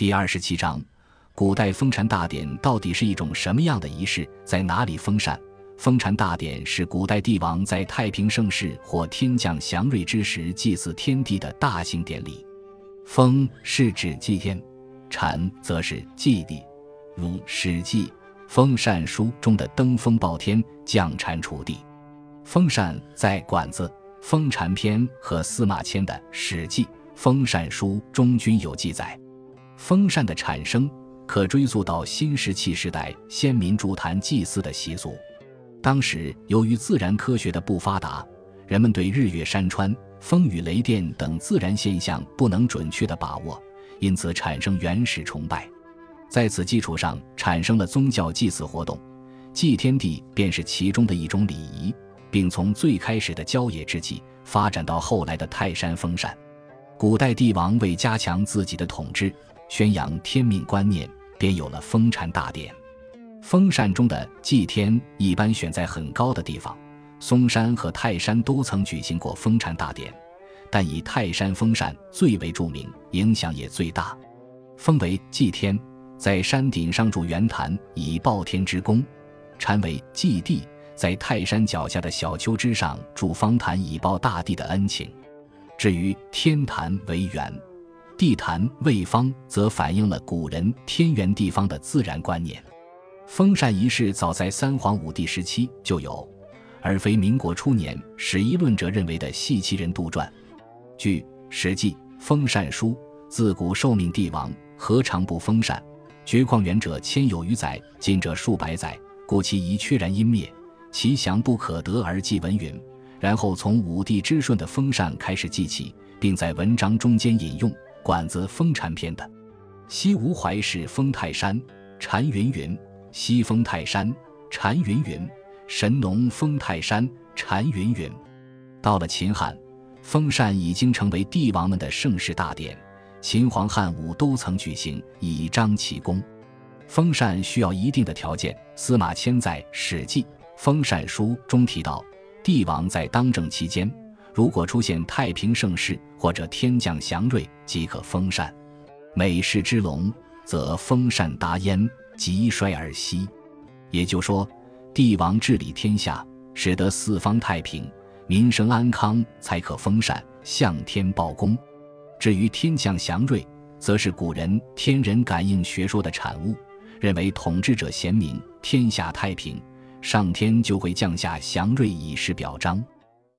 第二十七章，古代封禅大典到底是一种什么样的仪式？在哪里封禅？封禅大典是古代帝王在太平盛世或天降祥瑞之时祭祀天地的大型典礼。封是指祭天，禅则是祭地。如《史记·封禅书》中的登封报天，降禅除地。封禅在《管子·封禅篇》和司马迁的《史记·封禅书》中均有记载。风扇的产生可追溯到新石器时代先民筑坛祭祀的习俗。当时由于自然科学的不发达，人们对日月山川、风雨雷电等自然现象不能准确的把握，因此产生原始崇拜。在此基础上，产生了宗教祭祀活动，祭天地便是其中的一种礼仪。并从最开始的郊野之祭发展到后来的泰山封禅。古代帝王为加强自己的统治，宣扬天命观念，便有了封禅大典。封禅中的祭天一般选在很高的地方，嵩山和泰山都曾举行过封禅大典，但以泰山封禅最为著名，影响也最大。封为祭天，在山顶上筑圆坛以报天之功；禅为祭地。在泰山脚下的小丘之上筑方坛，以报大地的恩情。至于天坛为圆，地坛为方，则反映了古人天圆地方的自然观念。封禅仪式早在三皇五帝时期就有，而非民国初年史一论者认为的系其人杜撰。据《史记·封禅书》，自古受命帝王何尝不封禅？绝旷远者千有余载，近者数百载，故其仪确然湮灭。其详不可得而记文云，然后从五帝之顺的封禅开始记起，并在文章中间引用《管子·封禅篇》的“西吴怀氏封泰山，禅云云；西封泰山，禅云云；神农封泰山，禅云云。”到了秦汉，封禅已经成为帝王们的盛世大典，秦皇汉武都曾举行，以彰其功。封禅需要一定的条件，司马迁在《史记》。封禅书中提到，帝王在当政期间，如果出现太平盛世或者天降祥瑞，即可封禅。美世之隆，则封禅达焉，极衰而息。也就说，帝王治理天下，使得四方太平，民生安康，才可封禅，向天报功。至于天降祥瑞，则是古人天人感应学说的产物，认为统治者贤明，天下太平。上天就会降下祥瑞以示表彰。